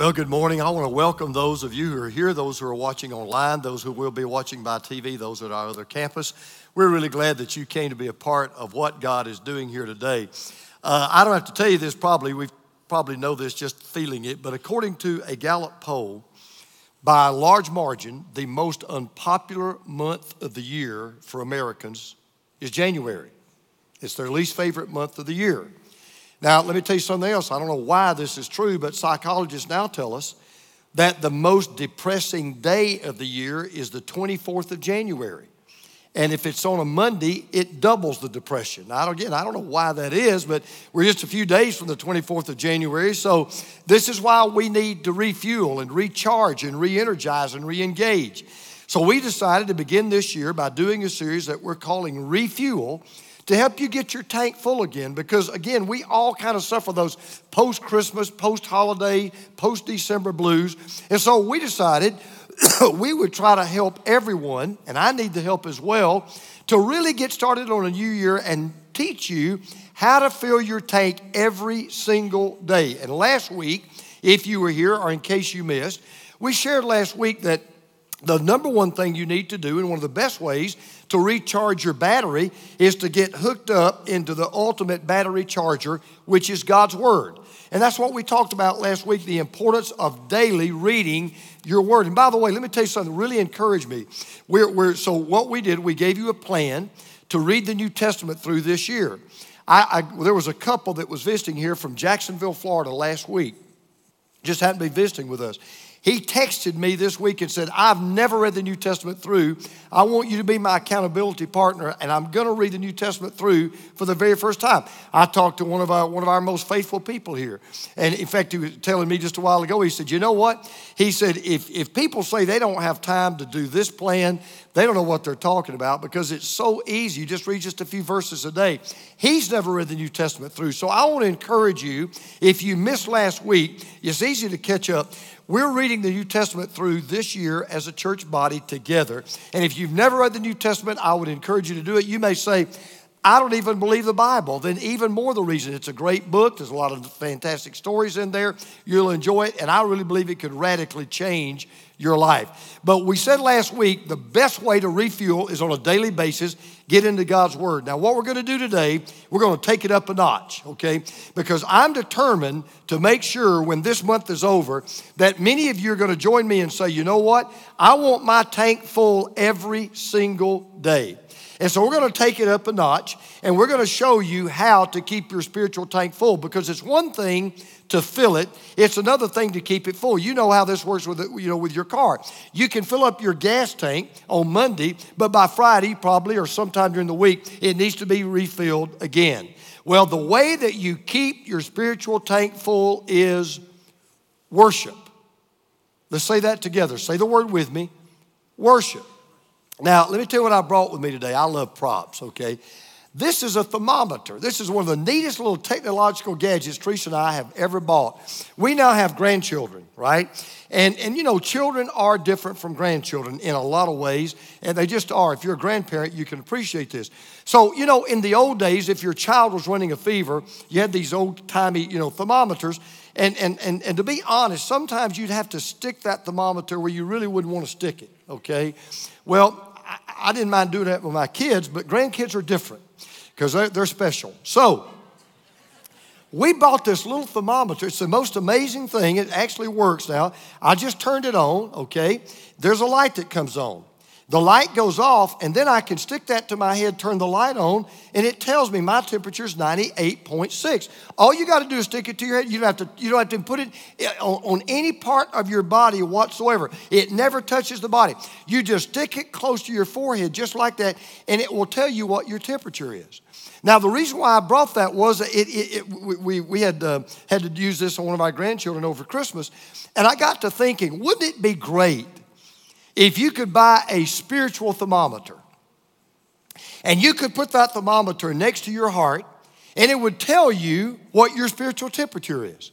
Well, good morning. I want to welcome those of you who are here, those who are watching online, those who will be watching by TV, those at our other campus. We're really glad that you came to be a part of what God is doing here today. Uh, I don't have to tell you this, probably, we probably know this just feeling it, but according to a Gallup poll, by a large margin, the most unpopular month of the year for Americans is January. It's their least favorite month of the year. Now, let me tell you something else. I don't know why this is true, but psychologists now tell us that the most depressing day of the year is the 24th of January. And if it's on a Monday, it doubles the depression. Now, again, I don't know why that is, but we're just a few days from the 24th of January. So, this is why we need to refuel and recharge and re energize and re engage. So, we decided to begin this year by doing a series that we're calling Refuel to help you get your tank full again. Because again, we all kind of suffer those post Christmas, post holiday, post December blues. And so we decided we would try to help everyone, and I need the help as well, to really get started on a new year and teach you how to fill your tank every single day. And last week, if you were here or in case you missed, we shared last week that the number one thing you need to do, and one of the best ways to recharge your battery, is to get hooked up into the ultimate battery charger, which is God's Word. And that's what we talked about last week the importance of daily reading your Word. And by the way, let me tell you something really encouraged me. We're, we're, so, what we did, we gave you a plan to read the New Testament through this year. I, I, there was a couple that was visiting here from Jacksonville, Florida last week, just happened to be visiting with us. He texted me this week and said, I've never read the New Testament through. I want you to be my accountability partner, and I'm going to read the New Testament through for the very first time. I talked to one of our, one of our most faithful people here. And in fact, he was telling me just a while ago, he said, You know what? He said, If, if people say they don't have time to do this plan, they don't know what they're talking about because it's so easy. You just read just a few verses a day. He's never read the New Testament through. So I want to encourage you, if you missed last week, it's easy to catch up. We're reading the New Testament through this year as a church body together. And if you've never read the New Testament, I would encourage you to do it. You may say, I don't even believe the Bible. Then, even more the reason it's a great book. There's a lot of fantastic stories in there. You'll enjoy it. And I really believe it could radically change your life. But we said last week the best way to refuel is on a daily basis, get into God's Word. Now, what we're going to do today, we're going to take it up a notch, okay? Because I'm determined to make sure when this month is over that many of you are going to join me and say, you know what? I want my tank full every single day. And so we're going to take it up a notch and we're going to show you how to keep your spiritual tank full because it's one thing to fill it. It's another thing to keep it full. You know how this works with you know with your car. You can fill up your gas tank on Monday, but by Friday probably or sometime during the week it needs to be refilled again. Well, the way that you keep your spiritual tank full is worship. Let's say that together. Say the word with me. Worship. Now, let me tell you what I brought with me today. I love props, okay? This is a thermometer. This is one of the neatest little technological gadgets Teresa and I have ever bought. We now have grandchildren, right? And, and you know, children are different from grandchildren in a lot of ways, and they just are. If you're a grandparent, you can appreciate this. So, you know, in the old days, if your child was running a fever, you had these old timey, you know, thermometers. And, and, and, and to be honest, sometimes you'd have to stick that thermometer where you really wouldn't want to stick it, okay? Well, I, didn't mind doing that with my kids, but grandkids are different because they're, they're special. So, we bought this little thermometer. It's the most amazing thing. It actually works now. I just turned it on, okay? There's a light that comes on. The light goes off, and then I can stick that to my head, turn the light on, and it tells me my temperature is 98.6. All you got to do is stick it to your head. You don't have to, you don't have to put it on, on any part of your body whatsoever. It never touches the body. You just stick it close to your forehead, just like that, and it will tell you what your temperature is. Now, the reason why I brought that was it, it, it we, we had, uh, had to use this on one of our grandchildren over Christmas. And I got to thinking, wouldn't it be great if you could buy a spiritual thermometer? And you could put that thermometer next to your heart, and it would tell you what your spiritual temperature is.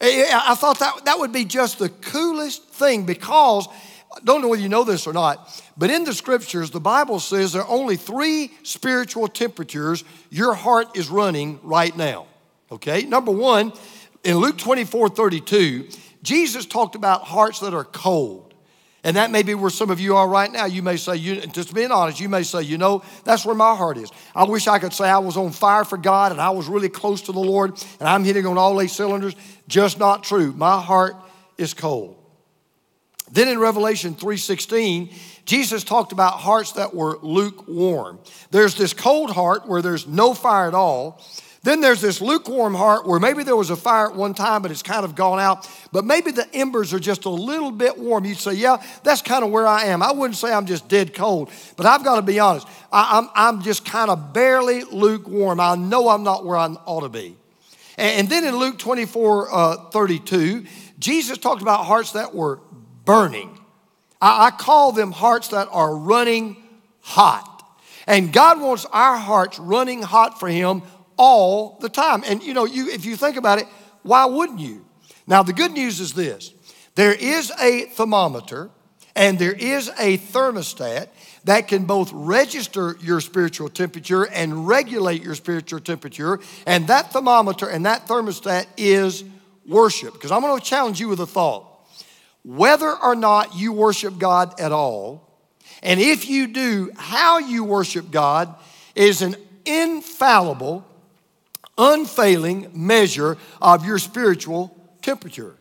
I thought that, that would be just the coolest thing because I don't know whether you know this or not, but in the scriptures, the Bible says there are only three spiritual temperatures your heart is running right now. Okay? Number one, in Luke 24 32, Jesus talked about hearts that are cold. And that may be where some of you are right now. You may say, you, just being honest, you may say, you know, that's where my heart is. I wish I could say I was on fire for God and I was really close to the Lord and I'm hitting on all eight cylinders. Just not true. My heart is cold. Then in Revelation 3:16, Jesus talked about hearts that were lukewarm. There's this cold heart where there's no fire at all. Then there's this lukewarm heart where maybe there was a fire at one time, but it's kind of gone out. But maybe the embers are just a little bit warm. You'd say, Yeah, that's kind of where I am. I wouldn't say I'm just dead cold, but I've got to be honest. I, am I'm, I'm just kind of barely lukewarm. I know I'm not where I ought to be. And, and then in Luke 24 uh, 32, Jesus talked about hearts that were burning. I, I call them hearts that are running hot. And God wants our hearts running hot for Him all the time. And you know, you, if you think about it, why wouldn't you? Now, the good news is this there is a thermometer and there is a thermostat that can both register your spiritual temperature and regulate your spiritual temperature. And that thermometer and that thermostat is worship. Because I'm going to challenge you with a thought. Whether or not you worship God at all, and if you do, how you worship God is an infallible unfailing measure of your spiritual temperature.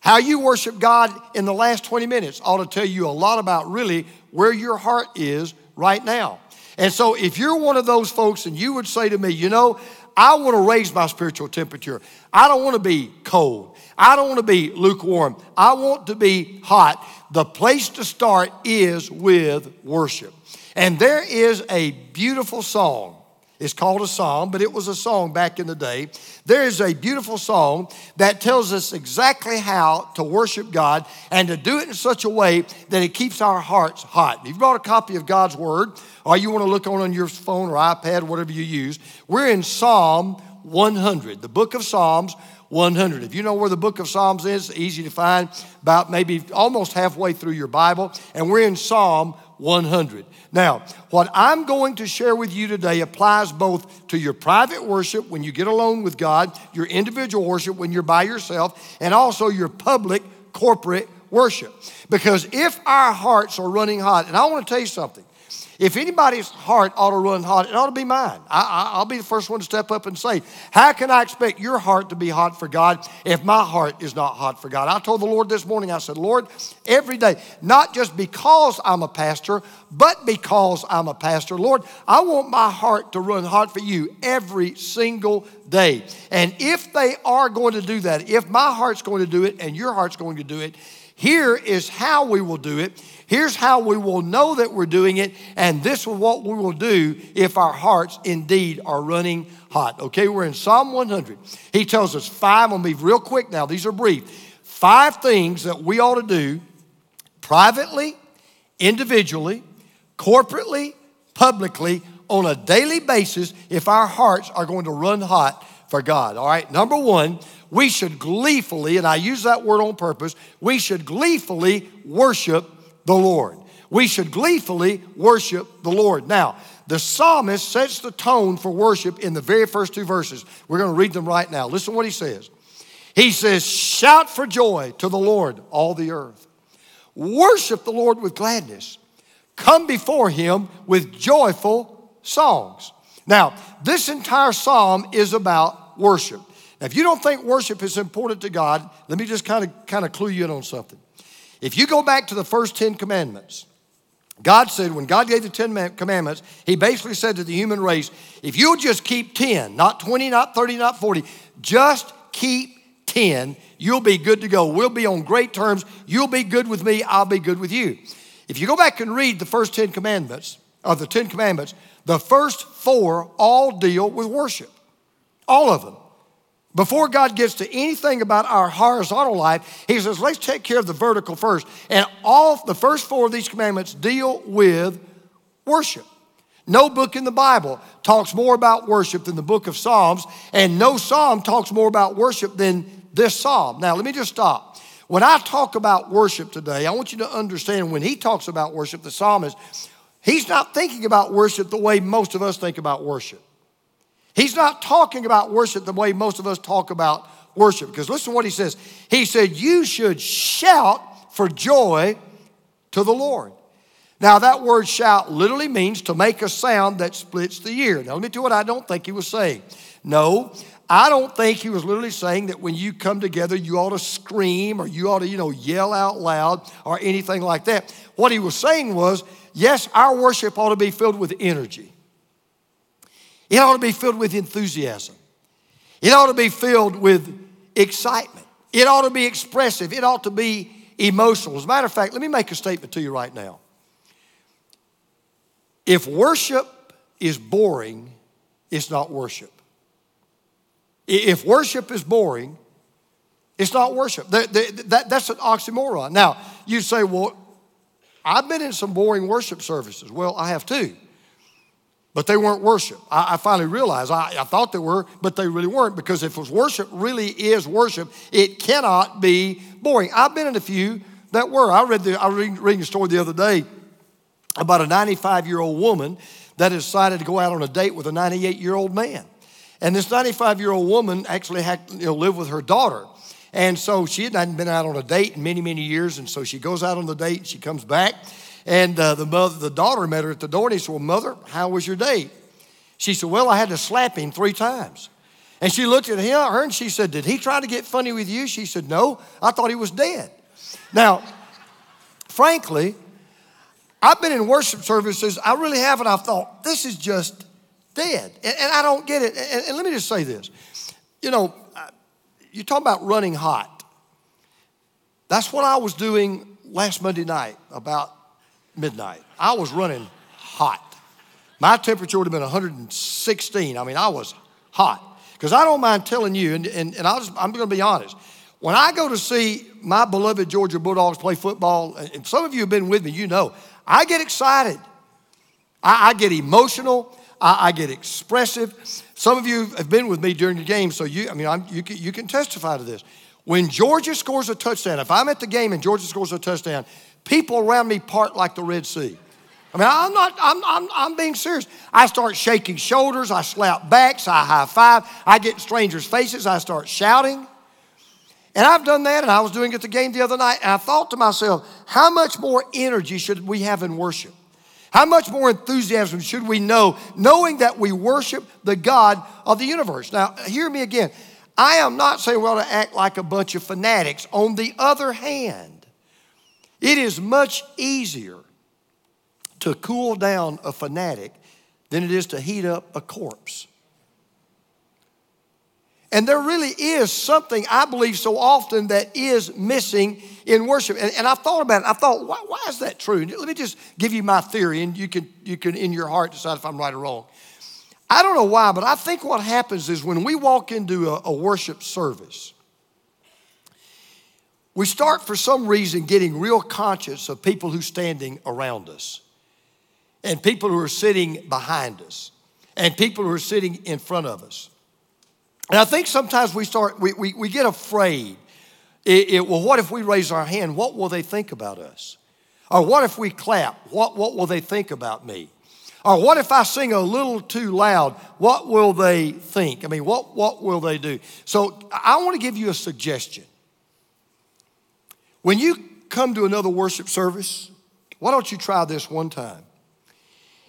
How you worship God in the last 20 minutes ought to tell you a lot about really where your heart is right now. And so, if you're one of those folks and you would say to me, you know, I want to raise my spiritual temperature, I don't want to be cold, I don't want to be lukewarm, I want to be hot, the place to start is with worship. And there is a beautiful song it's called a psalm, but it was a song back in the day. There is a beautiful song that tells us exactly how to worship God and to do it in such a way that it keeps our hearts hot. If you've brought a copy of God's Word, or you want to look on on your phone or iPad, whatever you use, we're in Psalm 100, the book of Psalms 100. If you know where the book of Psalms is, easy to find, about maybe almost halfway through your Bible, and we're in Psalm 100. Now, what I'm going to share with you today applies both to your private worship when you get alone with God, your individual worship when you're by yourself, and also your public corporate worship. Because if our hearts are running hot, and I want to tell you something, if anybody's heart ought to run hot, it ought to be mine. I, will be the first one to step up and say, How can I expect your heart to be hot for God if my heart is not hot for God? I told the Lord this morning, I said, Lord, every day, not just because I'm a pastor, but because I'm a pastor, Lord, I want my heart to run hot for you every single day. And if they are going to do that, if my heart's going to do it and your heart's going to do it, here is how we will do it. Here's how we will know that we're doing it, and this is what we will do if our hearts indeed are running hot. Okay, we're in Psalm 100. He tells us five, I'm gonna be real quick now, these are brief. Five things that we ought to do privately, individually, corporately, publicly, on a daily basis if our hearts are going to run hot for God. All right, number one, we should gleefully, and I use that word on purpose, we should gleefully worship the Lord. We should gleefully worship the Lord. Now, the psalmist sets the tone for worship in the very first two verses. We're going to read them right now. Listen to what he says. He says, Shout for joy to the Lord, all the earth. Worship the Lord with gladness. Come before him with joyful songs. Now, this entire psalm is about worship. Now, if you don't think worship is important to God, let me just kind of kind of clue you in on something. If you go back to the first 10 commandments, God said, when God gave the 10 commandments, He basically said to the human race, if you'll just keep 10, not 20, not 30, not 40, just keep 10, you'll be good to go. We'll be on great terms. You'll be good with me, I'll be good with you. If you go back and read the first 10 commandments, of the 10 commandments, the first four all deal with worship. All of them. Before God gets to anything about our horizontal life, He says, let's take care of the vertical first. And all the first four of these commandments deal with worship. No book in the Bible talks more about worship than the book of Psalms, and no psalm talks more about worship than this psalm. Now, let me just stop. When I talk about worship today, I want you to understand when he talks about worship, the psalmist, he's not thinking about worship the way most of us think about worship. He's not talking about worship the way most of us talk about worship. Because listen to what he says. He said, You should shout for joy to the Lord. Now, that word shout literally means to make a sound that splits the ear. Now, let me tell you what I don't think he was saying. No, I don't think he was literally saying that when you come together, you ought to scream or you ought to, you know, yell out loud or anything like that. What he was saying was, yes, our worship ought to be filled with energy. It ought to be filled with enthusiasm. It ought to be filled with excitement. It ought to be expressive. It ought to be emotional. As a matter of fact, let me make a statement to you right now. If worship is boring, it's not worship. If worship is boring, it's not worship. That, that, that's an oxymoron. Now, you say, well, I've been in some boring worship services. Well, I have too. But they weren't worship. I, I finally realized I, I, thought they were, but they really weren't because if worship really is worship, it cannot be boring. I've been in a few that were. I read the I was reading a story the other day about a 95 year old woman that decided to go out on a date with a 98 year old man. And this 95 year old woman actually had you know, live with her daughter. And so she hadn't been out on a date in many, many years. And so she goes out on the date, she comes back, and uh, the, mother, the daughter met her at the door, and he said, Well, mother, how was your date? She said, Well, I had to slap him three times. And she looked at him, her and she said, Did he try to get funny with you? She said, No, I thought he was dead. Now, frankly, I've been in worship services, I really haven't. I've thought, this is just dead. And, and I don't get it. And, and, let me just say this. You know, you talk about running hot. That's what I was doing last Monday night, about midnight. I was running hot. My temperature would have been 116. I mean, I was hot. Because I don't mind telling you, and, and, and i am going to be honest. When I go to see my beloved Georgia Bulldogs play football, and some of you have been with me, you know, I get excited. I, I get emotional. I, I, get expressive. Some of you have been with me during the game, so you, I mean, I'm, you, you can testify to this. When Georgia scores a touchdown, if I'm at the game and Georgia scores a touchdown, people around me part like the Red Sea. I mean, I'm not, I'm, I'm, I'm being serious. I start shaking shoulders, I slap backs, I high five, I get strangers' faces, I start shouting. And I've done that, and I was doing it at the game the other night, and I thought to myself, how much more energy should we have in worship? How much more enthusiasm should we know, knowing that we worship the God of the universe? Now, hear me again. I am not saying we ought to act like a bunch of fanatics. On the other hand, it is much easier to cool down a fanatic than it is to heat up a corpse. And there really is something I believe so often that is missing in worship. And, and I thought about it. I thought, why, why, is that true? Let me just give you my theory, and you can, you can, in your heart, decide if I'm right or wrong. I don't know why, but I think what happens is when we walk into a, a worship service, we start for some reason getting real conscious of people who are standing around us, and people who are sitting behind us, and people who are sitting in front of us. And I think sometimes we start, we, we, we get afraid. It, it, well, what if we raise our hand? What will they think about us? Or what if we clap? What, what will they think about me? Or what if I sing a little too loud? What will they think? I mean, what, what will they do? So I want to give you a suggestion. When you come to another worship service, why don't you try this one time?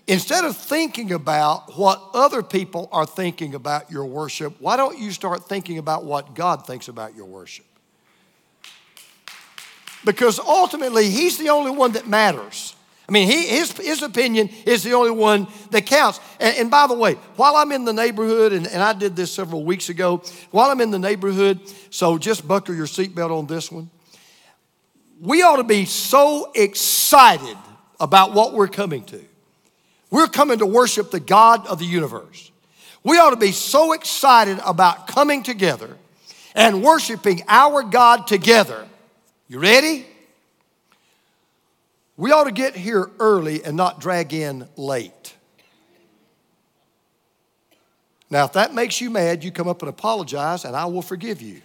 Instead of thinking about what other people are thinking about your worship, why don't you start thinking about what God thinks about your worship? Because ultimately, He's the only one that matters. I mean, he, his, his opinion is the only one that counts. And, and by the way, while I'm in the neighborhood, and, and I did this several weeks ago, while I'm in the neighborhood, so just buckle your seatbelt on this one. We ought to be so excited about what we're coming to. We're coming to worship the God of the universe. We ought to be so excited about coming together and worshiping our God together. You ready? We ought to get here early and not drag in late. Now, if that makes you mad, you come up and apologize, and I will forgive you.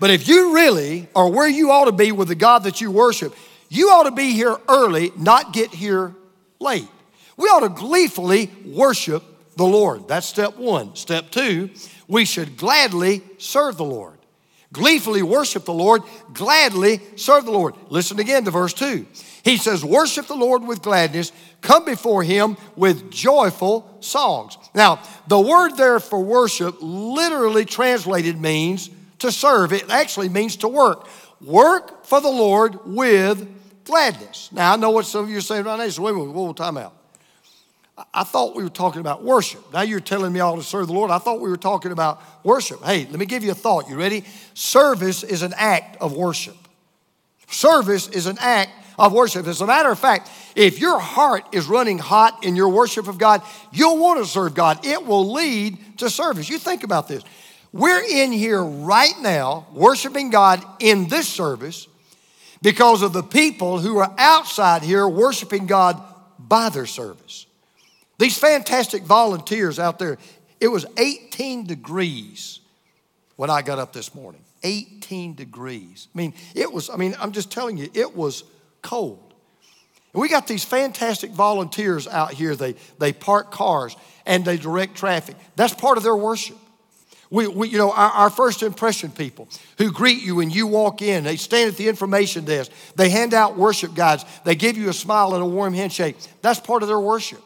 But if you really are where you ought to be with the God that you worship, you ought to be here early, not get here late. We ought to gleefully worship the Lord. That's step one. Step two, we should gladly serve the Lord. Gleefully worship the Lord, gladly serve the Lord. Listen again to verse 2. He says, Worship the Lord with gladness, come before him with joyful songs. Now, the word there for worship literally translated means to serve, it actually means to work. Work for the Lord with gladness. Now, I know what some of you are saying right now. So, wait a minute, whoa, time out. I thought we were talking about worship. Now you're telling me all to serve the Lord. I thought we were talking about worship. Hey, let me give you a thought. You ready? Service is an act of worship. Service is an act of worship. As a matter of fact, if your heart is running hot in your worship of God, you'll want to serve God. It will lead to service. You think about this. We're in here right now worshiping God in this service because of the people who are outside here worshiping God by their service. These fantastic volunteers out there, it was 18 degrees when I got up this morning. 18 degrees. I mean, it was, I mean, I'm just telling you, it was cold. And we got these fantastic volunteers out here. They, they park cars and they direct traffic. That's part of their worship. We, we, you know, our, our, first impression people who greet you when you walk in, they stand at the information desk, they hand out worship guides, they give you a smile and a warm handshake. That's part of their worship.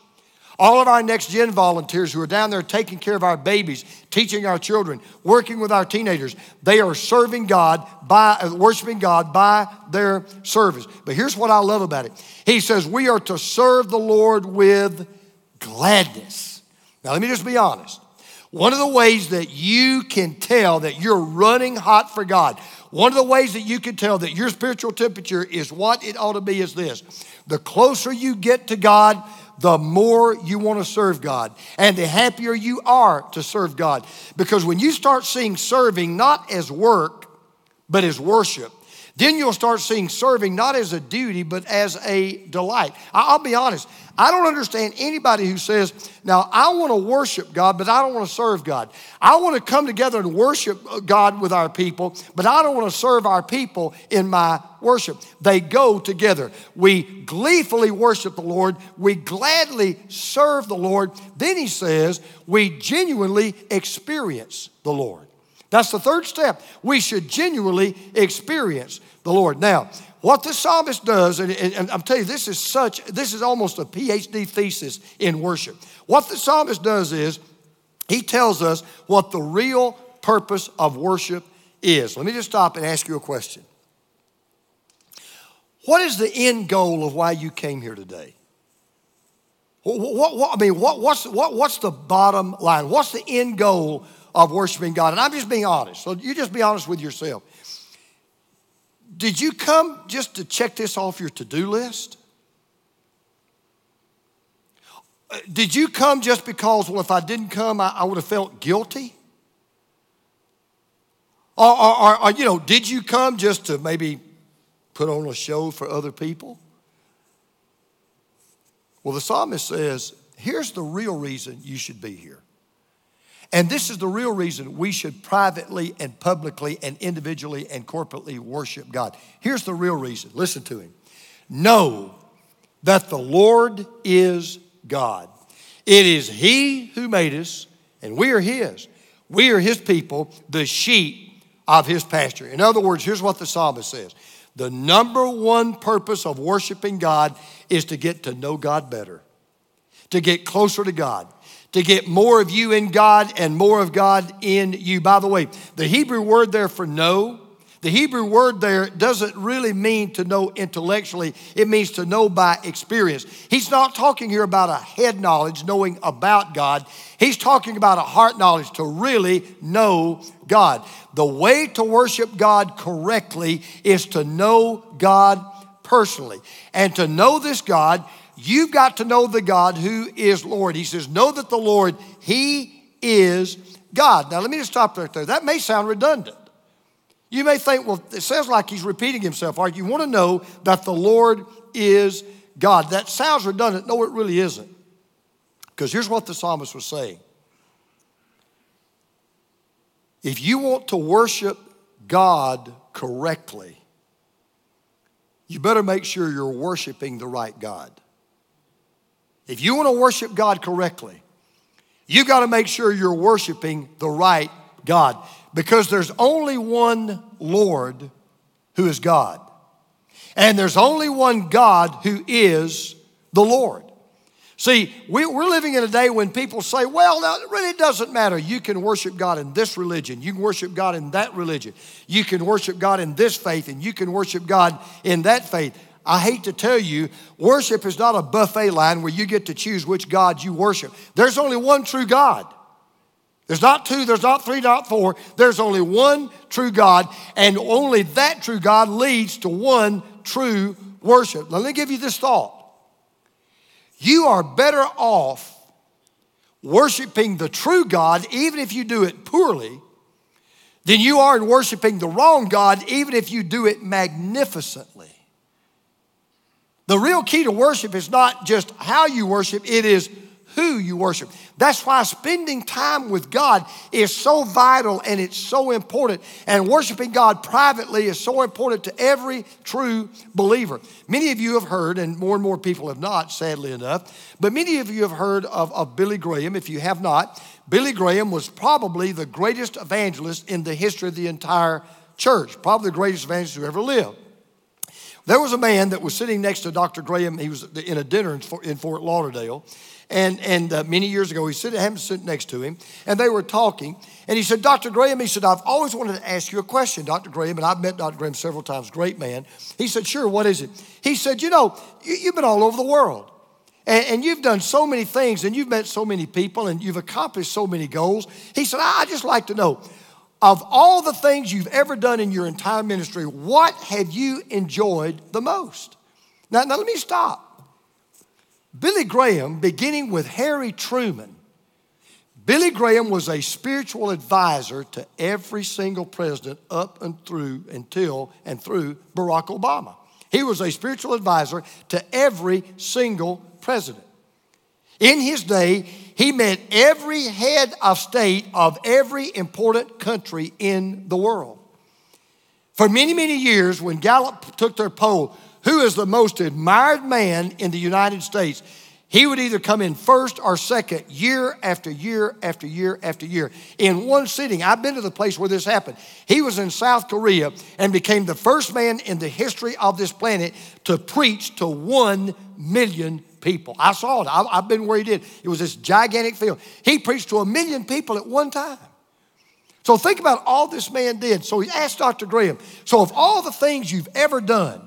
All of our next gen volunteers who are down there taking care of our babies, teaching our children, working with our teenagers, they are serving God by uh, worshiping God by their service. But here's what I love about it. He says we are to serve the Lord with gladness. Now let me just be honest. One of the ways that you can tell that you're running hot for God, one of the ways that you can tell that your spiritual temperature is what it ought to be is this. The closer you get to God, the more you want to serve God and the happier you are to serve God. Because when you start seeing serving not as work, but as worship, then you'll start seeing serving not as a duty, but as a delight. I'll be honest, I don't understand anybody who says, Now, I want to worship God, but I don't want to serve God. I want to come together and worship uh, God with our people, but I don't want to serve our people in my worship. They go together. We gleefully worship the Lord, we gladly serve the Lord. Then he says, We genuinely experience the Lord. That's the third step. We should genuinely experience the Lord. Now, what the psalmist does, and, and, and, I'm telling you, this is such, this is almost a PhD thesis in worship. What the psalmist does is he tells us what the real purpose of worship is. Let me just stop and ask you a question. What is the end goal of why you came here today? What, what, what I mean, what, what's, what, what's the bottom line? What's the end goal of worshiping God? And I'm just being honest. So you just be honest with yourself. Did you come just to check this off your to do list? Uh, did you come just because, well, if I didn't come, I, I would have felt guilty? Or, or, or, you know, did you come just to maybe put on a show for other people? Well, the psalmist says, here's the real reason you should be here. And this is the real reason we should privately and publicly and individually and corporately worship God. Here's the real reason. Listen to him. Know that the Lord is God. It is He who made us, and we are His. We are His people, the sheep of His pasture. In other words, here's what the psalmist says The number one purpose of worshiping God is to get to know God better, to get closer to God to get more of you in God and more of God in you. By the way, the Hebrew word there for know, the Hebrew word there doesn't really mean to know intellectually, it means to know by experience. He's not talking here about a head knowledge, knowing about God. He's talking about a heart knowledge to really know God. The way to worship God correctly is to know God personally. And to know this God, You've got to know the God who is Lord. He says, Know that the Lord, He is God. Now, let me just stop right there. That may sound redundant. You may think, well, it sounds like he's repeating himself. Right, you want to know that the Lord is God. That sounds redundant. No, it really isn't. Because here's what the psalmist was saying If you want to worship God correctly, you better make sure you're worshiping the right God. If you want to worship God correctly, you've got to make sure you're worshiping the right God because there's only one Lord who is God. And there's only one God who is the Lord. See, we, are living in a day when people say, well, now, it really doesn't matter. You can worship God in this religion. You can worship God in that religion. You can worship God in this faith, and you can worship God in that faith. I hate to tell you, worship is not a buffet line where you get to choose which God you worship. There's only one true God. There's not two, there's not three, not four. There's only one true God, and only that true God leads to one true worship. Let me give you this thought. You are better off worshiping the true God, even if you do it poorly, than you are in worshiping the wrong God, even if you do it magnificently. The real key to worship is not just how you worship, it is who you worship. That's why spending time with God is so vital and it's so important. And worshiping God privately is so important to every true believer. Many of you have heard, and more and more people have not, sadly enough, but many of you have heard of, of Billy Graham. If you have not, Billy Graham was probably the greatest evangelist in the history of the entire church, probably the greatest evangelist who ever lived. There was a man that was sitting next to Dr. Graham. He was in a dinner in Fort Lauderdale. And, and uh, many years ago, he said, him sitting next to him, and they were talking. And he said, Dr. Graham, he said, I've always wanted to ask you a question, Dr. Graham, and I've met Dr. Graham several times, great man. He said, Sure, what is it? He said, You know, you, have been all over the world. And, you've done so many things, and you've met so many people, and you've accomplished so many goals. He said, I just like to know, of all the things you've ever done in your entire ministry, what have you enjoyed the most? Now, now let me stop. Billy Graham, beginning with Harry Truman, Billy Graham was a spiritual advisor to every single president up and through until and through Barack Obama. He was a spiritual advisor to every single president. In his day, he met every head of state of every important country in the world. For many, many years, when Gallup took their poll, who is the most admired man in the United States? He would either come in first or second year after year after year after year. In one sitting, I've been to the place where this happened. He was in South Korea and became the first man in the history of this planet to preach to one million people. I saw it. I, have been where he did. It was this gigantic field. He preached to a million people at one time. So think about all this man did. So he asked Dr. Graham, so of all the things you've ever done,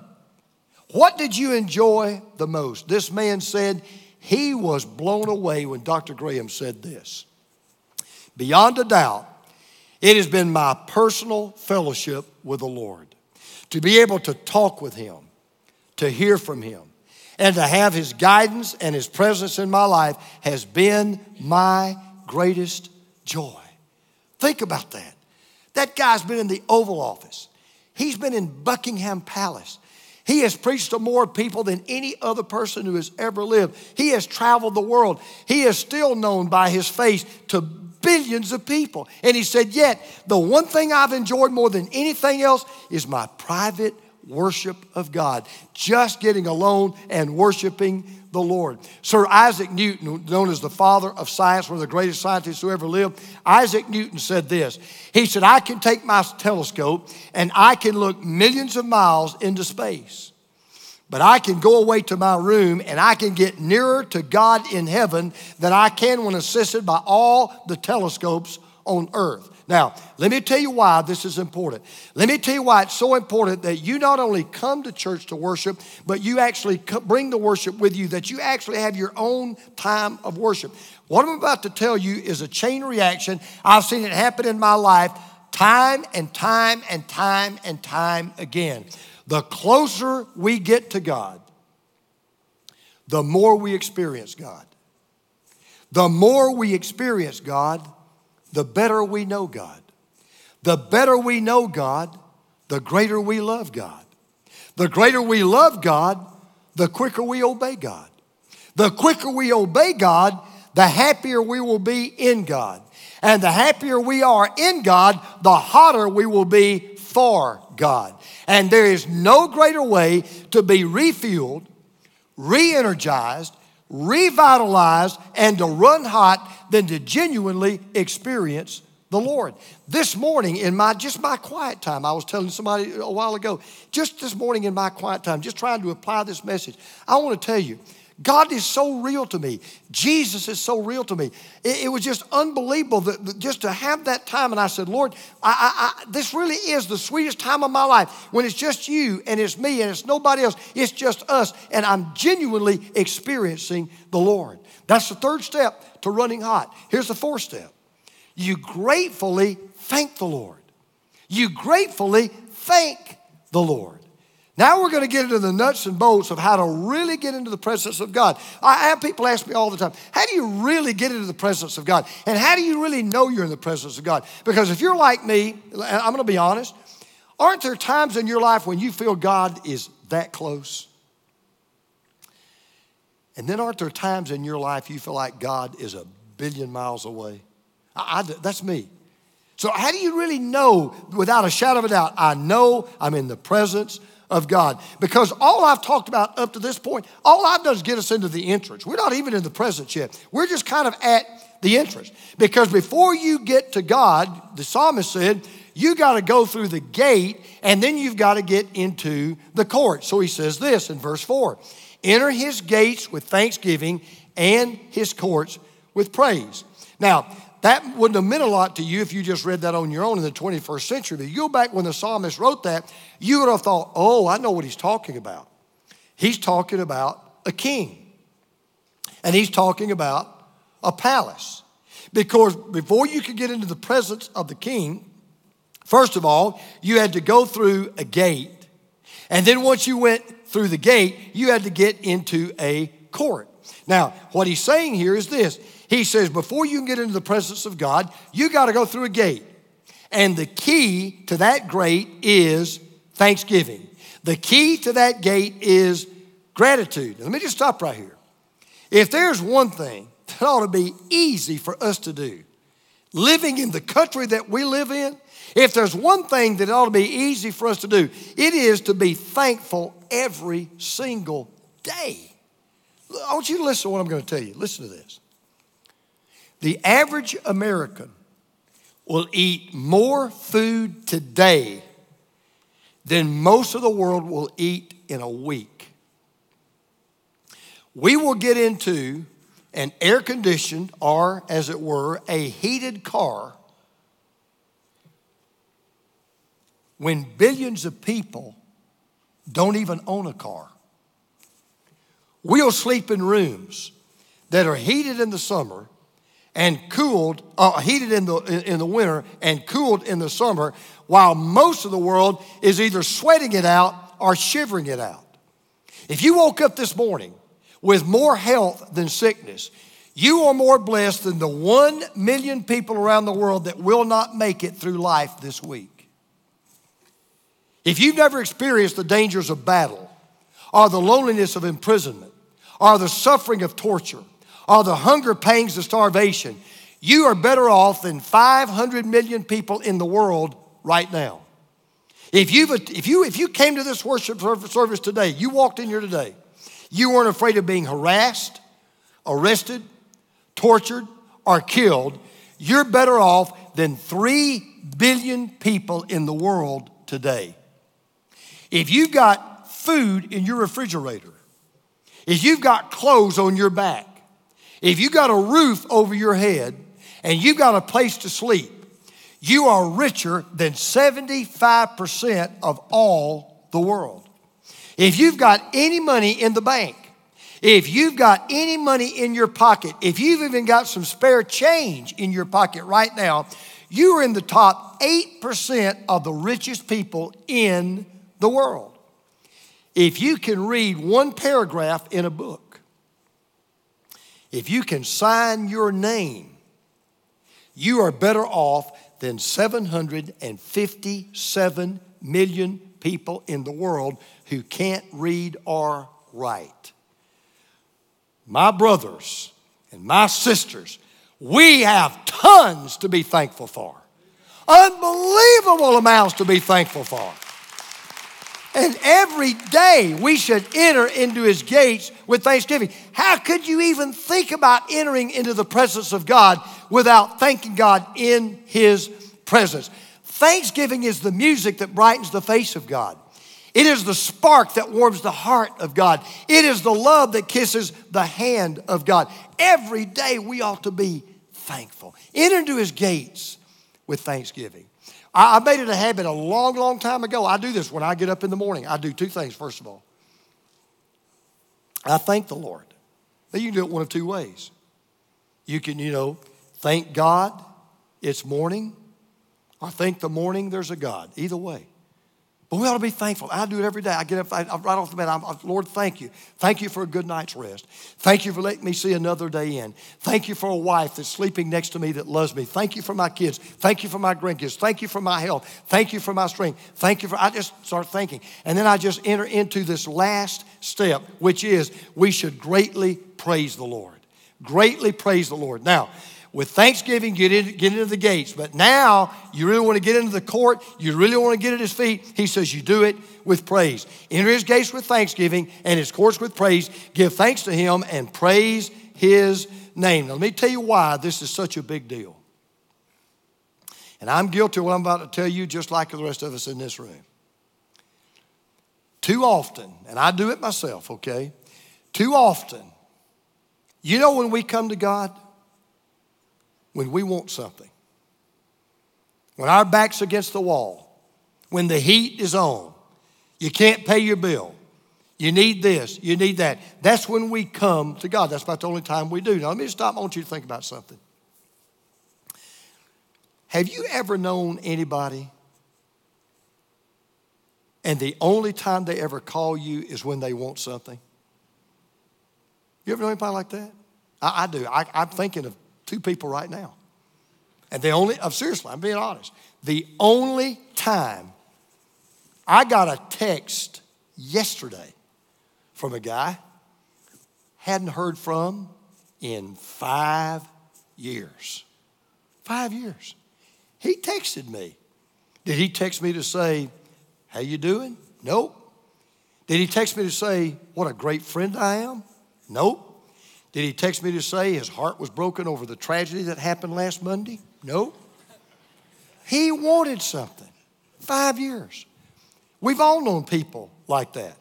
what did you enjoy the most? This man said he was blown away when Dr. Graham said this. Beyond a doubt, it has been my personal fellowship with the Lord. To be able to talk with him, to hear from him, and to have his guidance and his presence in my life has been my greatest joy. Think about that. That guy's been in the Oval Office, he's been in Buckingham Palace. He has preached to more people than any other person who has ever lived. He has traveled the world. He is still known by his face to billions of people. And he said, Yet, the one thing I've enjoyed more than anything else is my private worship of God, just getting alone and worshiping the Lord. Sir Isaac Newton, known as the father of science, one of the greatest scientists who ever lived, Isaac Newton said this. He said, I can take my telescope and I can look millions of miles into space. But I can go away to my room and I can get nearer to God in heaven than I can when assisted by all the telescopes on earth. Now, let me tell you why this is important. Let me tell you why it's so important that you not only come to church to worship, but you actually bring the worship with you, that you actually have your own time of worship. What I'm about to tell you is a chain reaction. I've seen it happen in my life time and time and time and time again. The closer we get to God, the more we experience God. The more we experience God, the better we know God. The better we know God, the greater we love God. The greater we love God, the quicker we obey God. The quicker we obey God, the happier we will be in God. And the happier we are in God, the hotter we will be for God. And there is no greater way to be refueled, re energized, revitalized, and to run hot than to genuinely experience the Lord. This morning in my just my quiet time, I was telling somebody a while ago, just this morning in my quiet time, just trying to apply this message, I want to tell you, God is so real to me. Jesus is so real to me. It, it was just unbelievable that, that, just to have that time. And I said, Lord, I, I, I, this really is the sweetest time of my life when it's just you and it's me and it's nobody else. It's just us. And I'm genuinely experiencing the Lord. That's the third step to running hot. Here's the fourth step you gratefully thank the Lord. You gratefully thank the Lord. Now we're going to get into the nuts and bolts of how to really get into the presence of God. I have people ask me all the time, how do you really get into the presence of God? And how do you really know you're in the presence of God? Because if you're like me, I'm going to be honest, aren't there times in your life when you feel God is that close? And then aren't there times in your life you feel like God is a billion miles away? I, I, that's me. So, how do you really know without a shadow of a doubt? I know I'm in the presence of God. Because all I've talked about up to this point, all I've done is get us into the entrance. We're not even in the presence yet. We're just kind of at the entrance. Because before you get to God, the psalmist said, you got to go through the gate and then you've got to get into the court. So he says this in verse 4 Enter his gates with thanksgiving and his courts with praise. Now, that wouldn't have meant a lot to you if you just read that on your own in the 21st century. But you go back when the psalmist wrote that, you would have thought, oh, I know what he's talking about. He's talking about a king, and he's talking about a palace. Because before you could get into the presence of the king, first of all, you had to go through a gate. And then once you went through the gate, you had to get into a court. Now, what he's saying here is this he says, before you can get into the presence of God, you got to go through a gate. And the key to that gate is thanksgiving. The key to that gate is gratitude. Let me just stop right here. If there's one thing that ought to be easy for us to do, living in the country that we live in, if there's one thing that ought to be easy for us to do, it is to be thankful every single day. I want you to listen to what I'm going to tell you. Listen to this. The average American will eat more food today than most of the world will eat in a week. We will get into an air conditioned, or as it were, a heated car when billions of people don't even own a car. We'll sleep in rooms that are heated in the summer and cooled, uh, heated in the, in the winter and cooled in the summer, while most of the world is either sweating it out or shivering it out. If you woke up this morning with more health than sickness, you are more blessed than the one million people around the world that will not make it through life this week. If you've never experienced the dangers of battle, or the loneliness of imprisonment, or the suffering of torture, or the hunger pangs of starvation, you are better off than 500 million people in the world right now. If, you've, if, you, if you came to this worship service today, you walked in here today, you weren't afraid of being harassed, arrested, tortured, or killed, you're better off than 3 billion people in the world today. If you've got food in your refrigerator, if you've got clothes on your back, if you got a roof over your head and you got a place to sleep, you are richer than 75% of all the world. If you've got any money in the bank, if you've got any money in your pocket, if you've even got some spare change in your pocket right now, you are in the top 8% of the richest people in the world. If you can read one paragraph in a book, if you can sign your name, you are better off than 757 million people in the world who can't read or write. My brothers and my sisters, we have tons to be thankful for. Unbelievable amounts to be thankful for. And every day we should enter into his gates with thanksgiving. How could you even think about entering into the presence of God without thanking God in his presence? Thanksgiving is the music that brightens the face of God. It is the spark that warms the heart of God. It is the love that kisses the hand of God. Every day we ought to be thankful. Enter into his gates with thanksgiving. I, made it a habit a long, long time ago. I do this when I get up in the morning. I do two things, first of all. I thank the Lord. Now, you can do it one of two ways. You can, you know, thank God it's morning, or thank the morning there's a God. Either way. But we ought to be thankful. I do it every day. I get up I, right off the bed. I'm, Lord, thank you. Thank you for a good night's rest. Thank you for letting me see another day in. Thank you for a wife that's sleeping next to me that loves me. Thank you for my kids. Thank you for my grandkids. Thank you for my health. Thank you for my strength. Thank you for, I just start thinking. And then I just enter into this last step, which is we should greatly praise the Lord. Greatly praise the Lord. Now, with thanksgiving, get, in, get into the gates. But now you really want to get into the court, you really want to get at his feet. He says, You do it with praise. Enter his gates with thanksgiving and his courts with praise. Give thanks to him and praise his name. Now, let me tell you why this is such a big deal. And I'm guilty of what I'm about to tell you, just like the rest of us in this room. Too often, and I do it myself, okay? Too often, you know when we come to God? When we want something, when our back's against the wall, when the heat is on, you can't pay your bill, you need this, you need that. That's when we come to God. That's about the only time we do. Now, let me stop. I want you to think about something. Have you ever known anybody and the only time they ever call you is when they want something? You ever know anybody like that? I, I do. I, I'm thinking of two people right now. And the only, I'm seriously, I'm being honest. The only time I got a text yesterday from a guy hadn't heard from in five years. Five years. He texted me. Did he text me to say, how you doing? Nope. Did he text me to say, what a great friend I am? Nope. Did he text me to say his heart was broken over the tragedy that happened last Monday? No. He wanted something. Five years. We've all known people like that.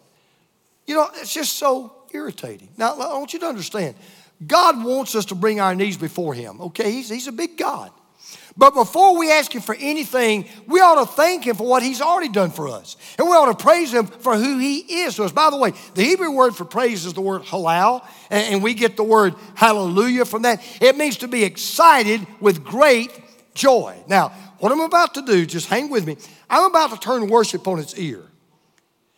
You know, it's just so irritating. Now, I want you to understand God wants us to bring our needs before Him, okay? He's, he's a big God. But before we ask Him for anything, we ought to thank Him for what He's already done for us. And we ought to praise Him for who He is to us. By the way, the Hebrew word for praise is the word halal, and we get the word hallelujah from that. It means to be excited with great joy. Now, what I'm about to do, just hang with me, I'm about to turn worship on its ear.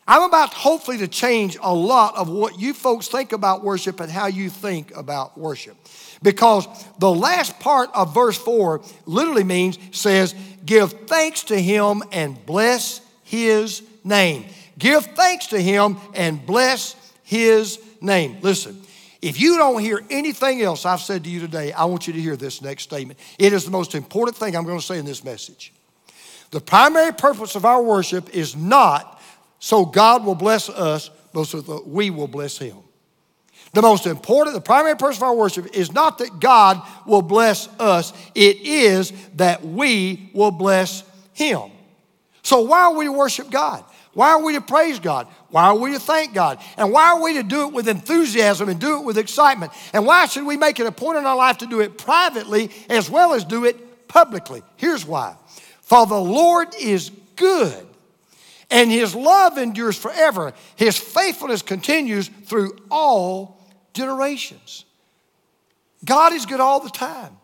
I'm about hopefully to change a lot of what you folks think about worship and how you think about worship. Because the last part of verse 4 literally means, says, give thanks to him and bless his name. Give thanks to him and bless his name. Listen, if you don't hear anything else I've said to you today, I want you to hear this next statement. It is the most important thing I'm going to say in this message. The primary purpose of our worship is not so God will bless us, but so that we will bless him. The most important, the primary purpose of our worship is not that God will bless us, it is that we will bless Him. So, why are we to worship God? Why are we to praise God? Why are we to thank God? And why are we to do it with enthusiasm and do it with excitement? And why should we make it a point in our life to do it privately as well as do it publicly? Here's why. For the Lord is good, and his love endures forever. His faithfulness continues through all generations. God is good all the time.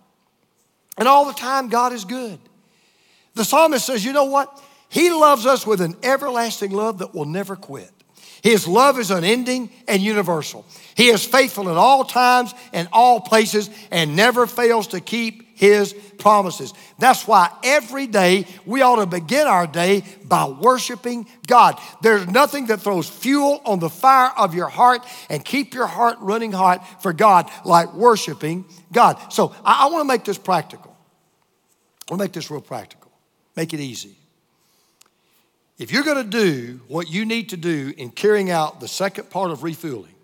And all the time, God is good. The psalmist says, you know what? He loves us with an everlasting love that will never quit. His love is unending and universal. He is faithful in all times and all places and never fails to keep his promises. That's why every day we ought to begin our day by worshiping God. There's nothing that throws fuel on the fire of your heart and keep your heart running hot for God like worshiping God. So I, I want to make this practical. I want to make this real practical. Make it easy. if you're going to do what you need to do in carrying out the second part of refueling,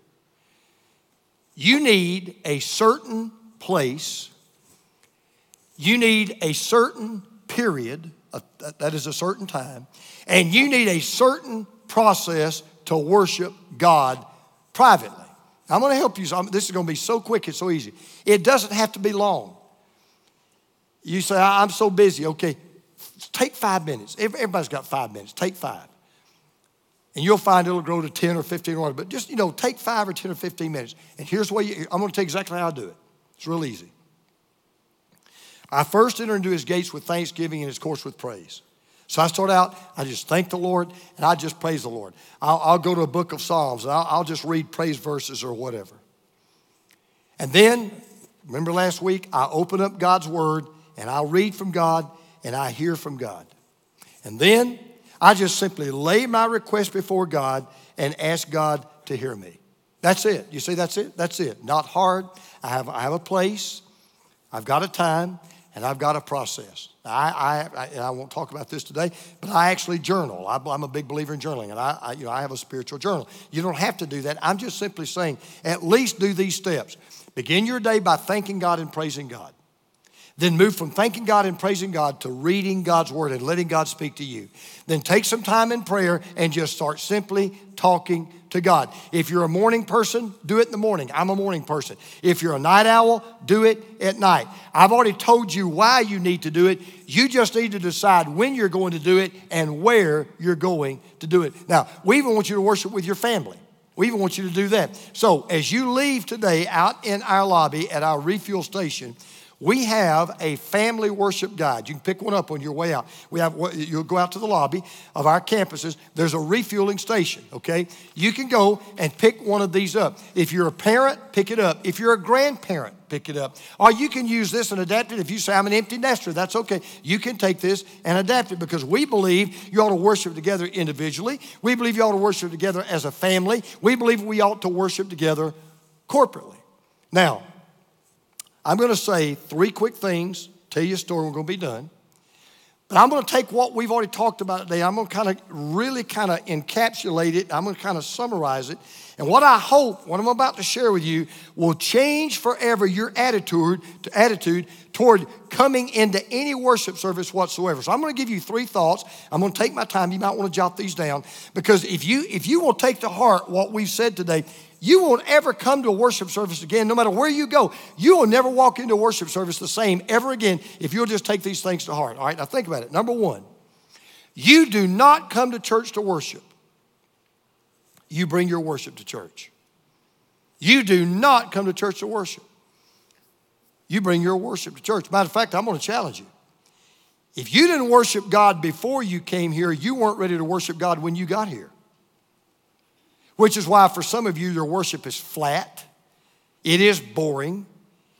you need a certain place, you need a certain period, that is a certain time, and you need a certain process to worship God privately. I'm going to help you. This is going to be so quick, it's so easy. It doesn't have to be long. You say, I'm so busy. Okay, take five minutes. Everybody's got five minutes. Take five. And you'll find it'll grow to 10 or 15 or whatever. But just, you know, take five or 10 or 15 minutes. And here's what you, I'm going to tell you exactly how I do it. It's real easy. I first enter into his gates with thanksgiving and his courts with praise. So I start out, I just thank the Lord and I just praise the Lord. I'll, I'll go to a book of Psalms and I'll, I'll just read praise verses or whatever. And then, remember last week, I open up God's Word and I'll read from God and I hear from God. And then I just simply lay my request before God and ask God to hear me. That's it. You see, that's it. That's it. Not hard. I have, I have a place, I've got a time, and I've got a process. I, I, I, won't talk about this today, but I actually journal. I, am a big believer in journaling, and I, I, you know, I have a spiritual journal. You don't have to do that. I'm just simply saying, at least do these steps. Begin your day by thanking God and praising God. Then move from thanking God and praising God to reading God's word and letting God speak to you. Then take some time in prayer and just start simply talking to God. If you're a morning person, do it in the morning. I'm a morning person. If you're a night owl, do it at night. I've already told you why you need to do it. You just need to decide when you're going to do it and where you're going to do it. Now, we even want you to worship with your family. We even want you to do that. So, as you leave today out in our lobby at our refuel station, we have a family worship guide. You can pick one up on your way out. We have you'll go out to the lobby of our campuses. There's a refueling station, okay? You can go and pick one of these up. If you're a parent, pick it up. If you're a grandparent, pick it up. Or you can use this and adapt it. If you say I'm an empty nester, that's okay. You can take this and adapt it because we believe you ought to worship together individually. We believe you ought to worship together as a family. We believe we ought to worship together corporately. Now, I'm going to say three quick things, tell you a story, we're going to be done. But I'm going to take what we've already talked about today, I'm going to kind of really kind of encapsulate it, I'm going to kind of summarize it. And what I hope, what I'm about to share with you, will change forever your attitude, attitude toward coming into any worship service whatsoever. So I'm going to give you three thoughts. I'm going to take my time. You might want to jot these down because if you if you will take to heart what we've said today, you won't ever come to a worship service again, no matter where you go. You will never walk into a worship service the same ever again if you'll just take these things to heart. All right, now think about it. Number one, you do not come to church to worship, you bring your worship to church. You do not come to church to worship. You bring your worship to church. Matter of fact, I'm going to challenge you. If you didn't worship God before you came here, you weren't ready to worship God when you got here. Which is why, for some of you, your worship is flat, it is boring,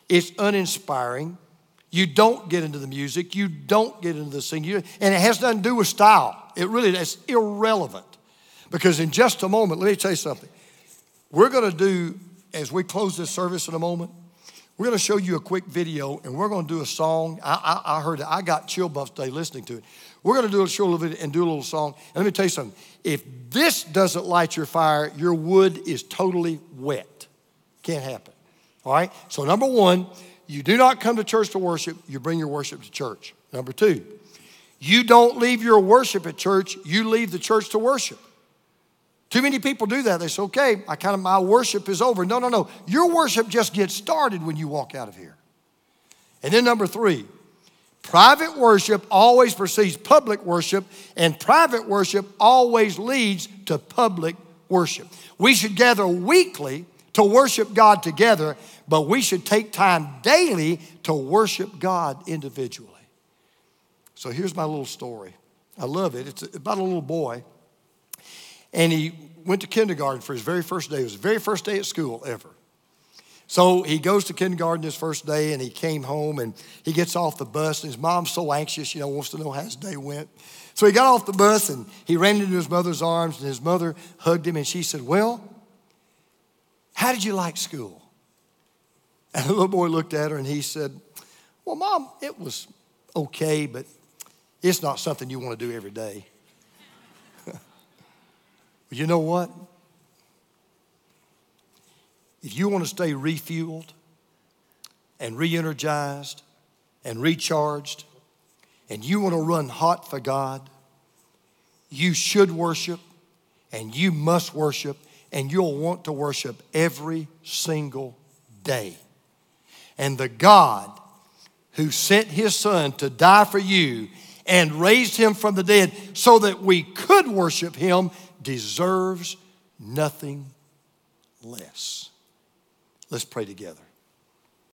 it's uninspiring. You don't get into the music, you don't get into the singing, and it has nothing to do with style. It really is irrelevant. Because in just a moment, let me tell you something. We're going to do, as we close this service in a moment, we're going to show you a quick video and we're going to do a song. I, I, I heard it. I got chill bumps today listening to it. We're going to do a show of it and do a little song. And let me tell you something. If this doesn't light your fire, your wood is totally wet. Can't happen. All right? So, number one, you do not come to church to worship, you bring your worship to church. Number two, you don't leave your worship at church, you leave the church to worship. Too many people do that. They say, okay, I kind of, my worship is over. No, no, no. Your worship just gets started when you walk out of here. And then number three, private worship always precedes public worship, and private worship always leads to public worship. We should gather weekly to worship God together, but we should take time daily to worship God individually. So here's my little story. I love it. It's about a little boy and he went to kindergarten for his very first day. It was his very first day at school ever. So he goes to kindergarten his first day and he came home and he gets off the bus and his mom's so anxious, you know, wants to know how his day went. So he got off the bus and he ran into his mother's arms and his mother hugged him and she said, Well, how did you like school? And the little boy looked at her and he said, Well, mom, it was okay, but it's not something you want to do every day. Well, you know what? If you want to stay refueled and re energized and recharged, and you want to run hot for God, you should worship and you must worship and you'll want to worship every single day. And the God who sent his son to die for you and raised him from the dead so that we could worship him deserves nothing less. Let's pray together.